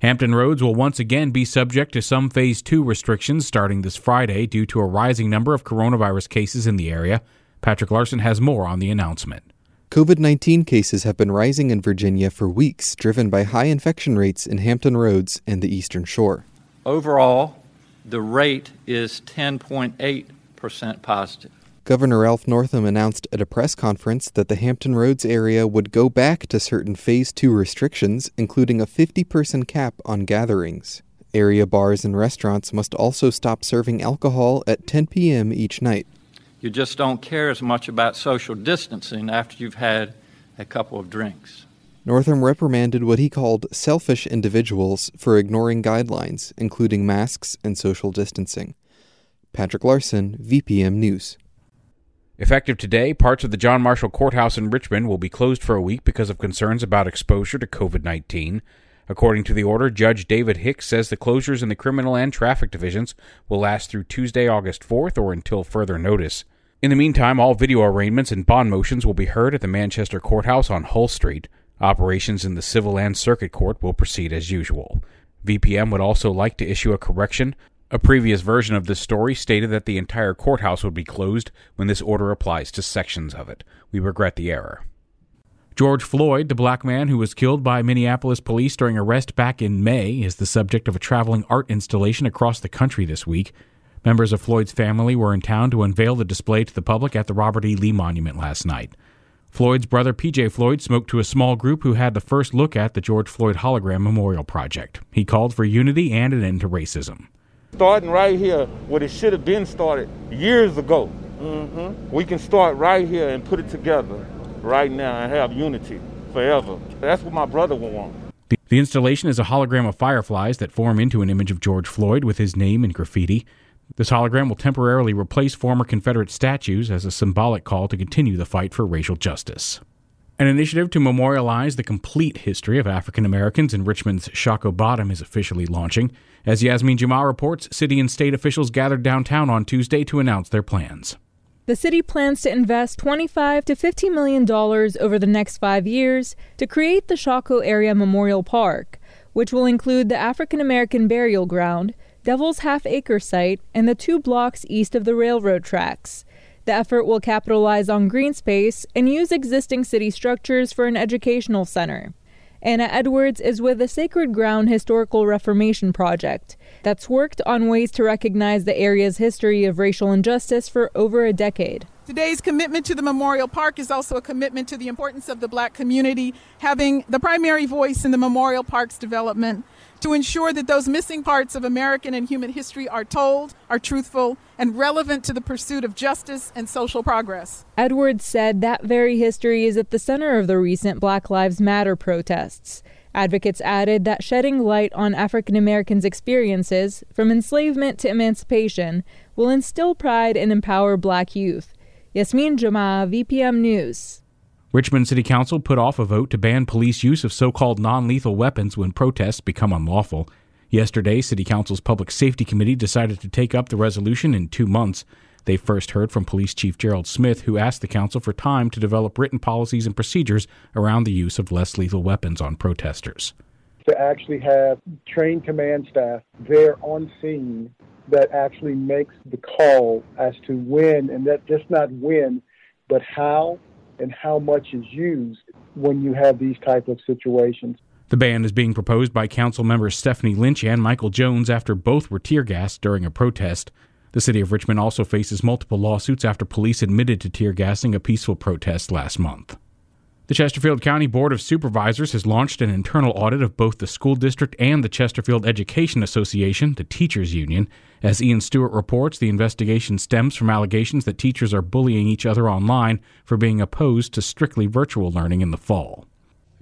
Hampton Roads will once again be subject to some Phase 2 restrictions starting this Friday due to a rising number of coronavirus cases in the area. Patrick Larson has more on the announcement. COVID 19 cases have been rising in Virginia for weeks, driven by high infection rates in Hampton Roads and the Eastern Shore. Overall, the rate is 10.8% positive. Governor Ralph Northam announced at a press conference that the Hampton Roads area would go back to certain Phase 2 restrictions, including a 50 person cap on gatherings. Area bars and restaurants must also stop serving alcohol at 10 p.m. each night. You just don't care as much about social distancing after you've had a couple of drinks. Northam reprimanded what he called selfish individuals for ignoring guidelines, including masks and social distancing. Patrick Larson, VPM News. Effective today, parts of the John Marshall Courthouse in Richmond will be closed for a week because of concerns about exposure to COVID 19. According to the order, Judge David Hicks says the closures in the criminal and traffic divisions will last through Tuesday, August 4th, or until further notice. In the meantime, all video arraignments and bond motions will be heard at the Manchester Courthouse on Hull Street. Operations in the Civil and Circuit Court will proceed as usual. VPM would also like to issue a correction. A previous version of this story stated that the entire courthouse would be closed when this order applies to sections of it. We regret the error. George Floyd, the black man who was killed by Minneapolis police during arrest back in May, is the subject of a traveling art installation across the country this week. Members of Floyd's family were in town to unveil the display to the public at the Robert E. Lee Monument last night. Floyd's brother PJ Floyd spoke to a small group who had the first look at the George Floyd Hologram Memorial Project. He called for unity and an end to racism. Starting right here, where it should have been started years ago. Mm-hmm. We can start right here and put it together right now and have unity forever. That's what my brother would want. The installation is a hologram of fireflies that form into an image of George Floyd with his name in graffiti. This hologram will temporarily replace former Confederate statues as a symbolic call to continue the fight for racial justice. An initiative to memorialize the complete history of African Americans in Richmond's Shockoe Bottom is officially launching. As Yasmin Jamal reports, city and state officials gathered downtown on Tuesday to announce their plans. The city plans to invest 25 to 50 million dollars over the next 5 years to create the Shockoe Area Memorial Park, which will include the African American Burial Ground, Devil's Half Acre site, and the two blocks east of the railroad tracks. The effort will capitalize on green space and use existing city structures for an educational center. Ana Edwards is with the Sacred Ground Historical Reclamation Project that's worked on ways to recognize the area's history of racial injustice for over a decade. Today's commitment to the Memorial Park is also a commitment to the importance of the black community having the primary voice in the Memorial Park's development to ensure that those missing parts of American and human history are told, are truthful, and relevant to the pursuit of justice and social progress. Edwards said that very history is at the center of the recent Black Lives Matter protests. Advocates added that shedding light on African Americans' experiences, from enslavement to emancipation, will instill pride and empower black youth. Yasmin Jamal, VPM News. Richmond City Council put off a vote to ban police use of so called non lethal weapons when protests become unlawful. Yesterday, City Council's Public Safety Committee decided to take up the resolution in two months. They first heard from Police Chief Gerald Smith, who asked the Council for time to develop written policies and procedures around the use of less lethal weapons on protesters. To actually have trained command staff there on scene that actually makes the call as to when, and that just not when, but how and how much is used when you have these type of situations. The ban is being proposed by council members Stephanie Lynch and Michael Jones after both were tear gassed during a protest. The city of Richmond also faces multiple lawsuits after police admitted to tear gassing a peaceful protest last month. The Chesterfield County Board of Supervisors has launched an internal audit of both the school district and the Chesterfield Education Association, the teachers union. As Ian Stewart reports, the investigation stems from allegations that teachers are bullying each other online for being opposed to strictly virtual learning in the fall.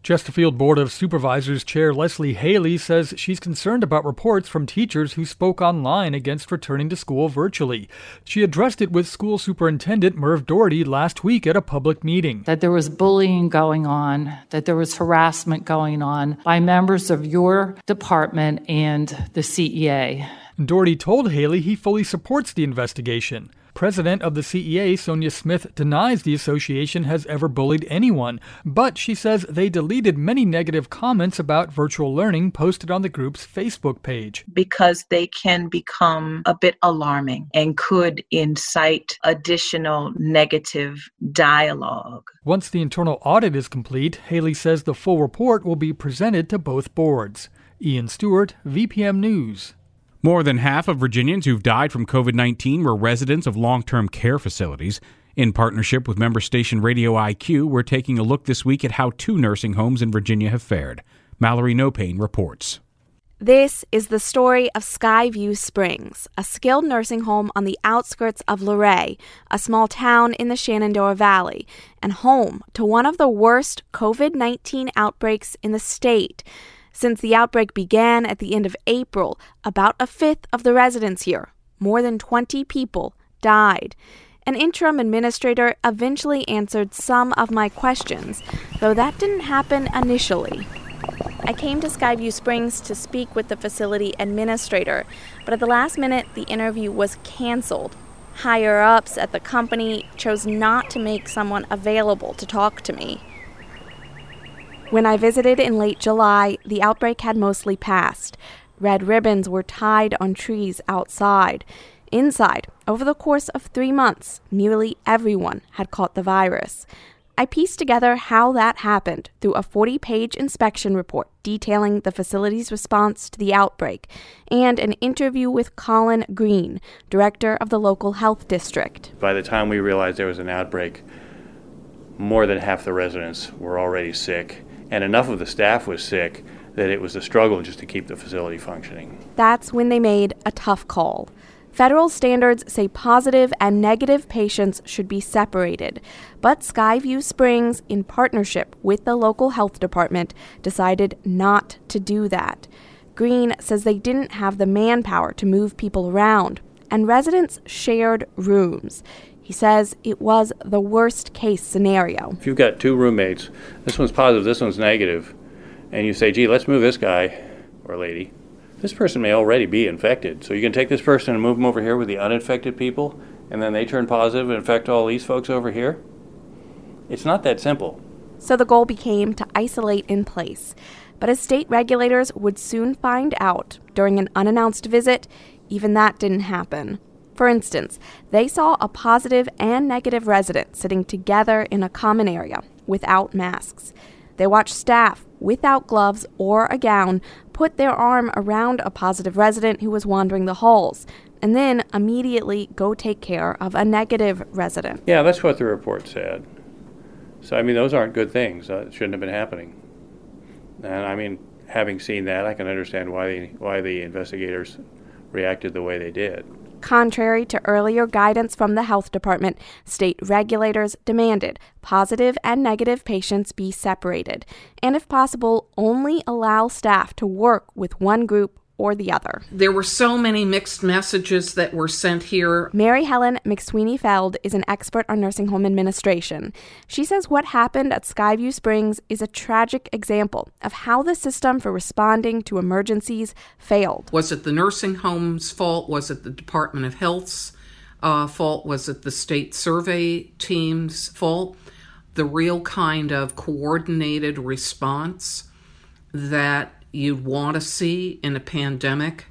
Chesterfield Board of Supervisors Chair Leslie Haley says she's concerned about reports from teachers who spoke online against returning to school virtually. She addressed it with school superintendent Merv Daugherty last week at a public meeting. That there was bullying going on, that there was harassment going on by members of your department and the CEA. Daugherty told Haley he fully supports the investigation. President of the CEA, Sonia Smith, denies the association has ever bullied anyone, but she says they deleted many negative comments about virtual learning posted on the group's Facebook page. Because they can become a bit alarming and could incite additional negative dialogue. Once the internal audit is complete, Haley says the full report will be presented to both boards. Ian Stewart, VPM News. More than half of Virginians who've died from COVID 19 were residents of long term care facilities. In partnership with member station Radio IQ, we're taking a look this week at how two nursing homes in Virginia have fared. Mallory Noe-Payne reports. This is the story of Skyview Springs, a skilled nursing home on the outskirts of Luray, a small town in the Shenandoah Valley, and home to one of the worst COVID 19 outbreaks in the state. Since the outbreak began at the end of April, about a fifth of the residents here, more than 20 people, died. An interim administrator eventually answered some of my questions, though that didn't happen initially. I came to Skyview Springs to speak with the facility administrator, but at the last minute, the interview was canceled. Higher ups at the company chose not to make someone available to talk to me. When I visited in late July, the outbreak had mostly passed. Red ribbons were tied on trees outside. Inside, over the course of three months, nearly everyone had caught the virus. I pieced together how that happened through a 40 page inspection report detailing the facility's response to the outbreak and an interview with Colin Greene, director of the local health district. By the time we realized there was an outbreak, more than half the residents were already sick and enough of the staff was sick that it was a struggle just to keep the facility functioning. That's when they made a tough call. Federal standards say positive and negative patients should be separated, but Skyview Springs, in partnership with the local health department, decided not to do that. Greene says they didn't have the manpower to move people around, and residents shared rooms. He says it was the worst case scenario. If you've got two roommates, this one's positive, this one's negative, and you say, gee, let's move this guy or lady, this person may already be infected. So you can take this person and move them over here with the uninfected people, and then they turn positive and infect all these folks over here? It's not that simple. So the goal became to isolate in place. But as state regulators would soon find out during an unannounced visit, even that didn't happen. For instance, they saw a positive and negative resident sitting together in a common area without masks. They watched staff without gloves or a gown put their arm around a positive resident who was wandering the halls and then immediately go take care of a negative resident. Yeah, that's what the report said. So, I mean, those aren't good things. Uh, shouldn't have been happening. And I mean, having seen that, I can understand why the, why the investigators reacted the way they did. Contrary to earlier guidance from the health department, state regulators demanded positive and negative patients be separated, and if possible, only allow staff to work with one group or the other. There were so many mixed messages that were sent here. Mary Helen McSweeney Feld is an expert on nursing home administration. She says what happened at Skyview Springs is a tragic example of how the system for responding to emergencies failed. Was it the nursing home's fault? Was it the Department of Health's uh, fault? Was it the state survey team's fault? The real kind of coordinated response that you'd want to see in a pandemic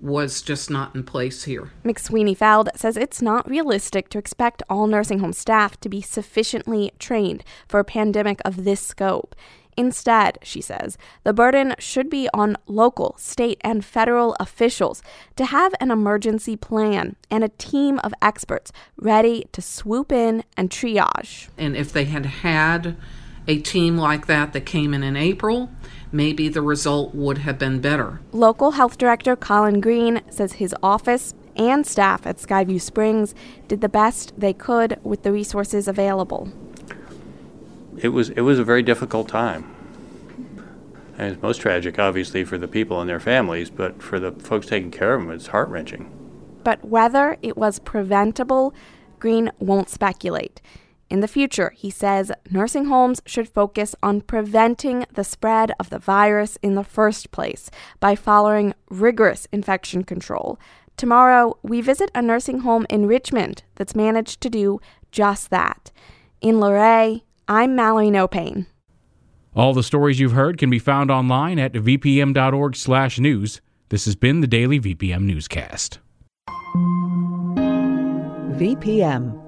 was just not in place here. McSweeney Feld says it's not realistic to expect all nursing home staff to be sufficiently trained for a pandemic of this scope. Instead, she says, the burden should be on local, state, and federal officials to have an emergency plan and a team of experts ready to swoop in and triage. And if they had had a team like that that came in in April, maybe the result would have been better. Local Health Director Colin Greene says his office and staff at Skyview Springs did the best they could with the resources available. It was it was a very difficult time. And it's most tragic, obviously, for the people and their families, but for the folks taking care of them, it's heart wrenching. But whether it was preventable, Greene won't speculate. In the future, he says nursing homes should focus on preventing the spread of the virus in the first place by following rigorous infection control. Tomorrow, we visit a nursing home in Richmond that's managed to do just that. In Luray, I'm Mallory Noe-Payne. All the stories you've heard can be found online at vpm.org/news. This has been the daily VPM newscast. VPM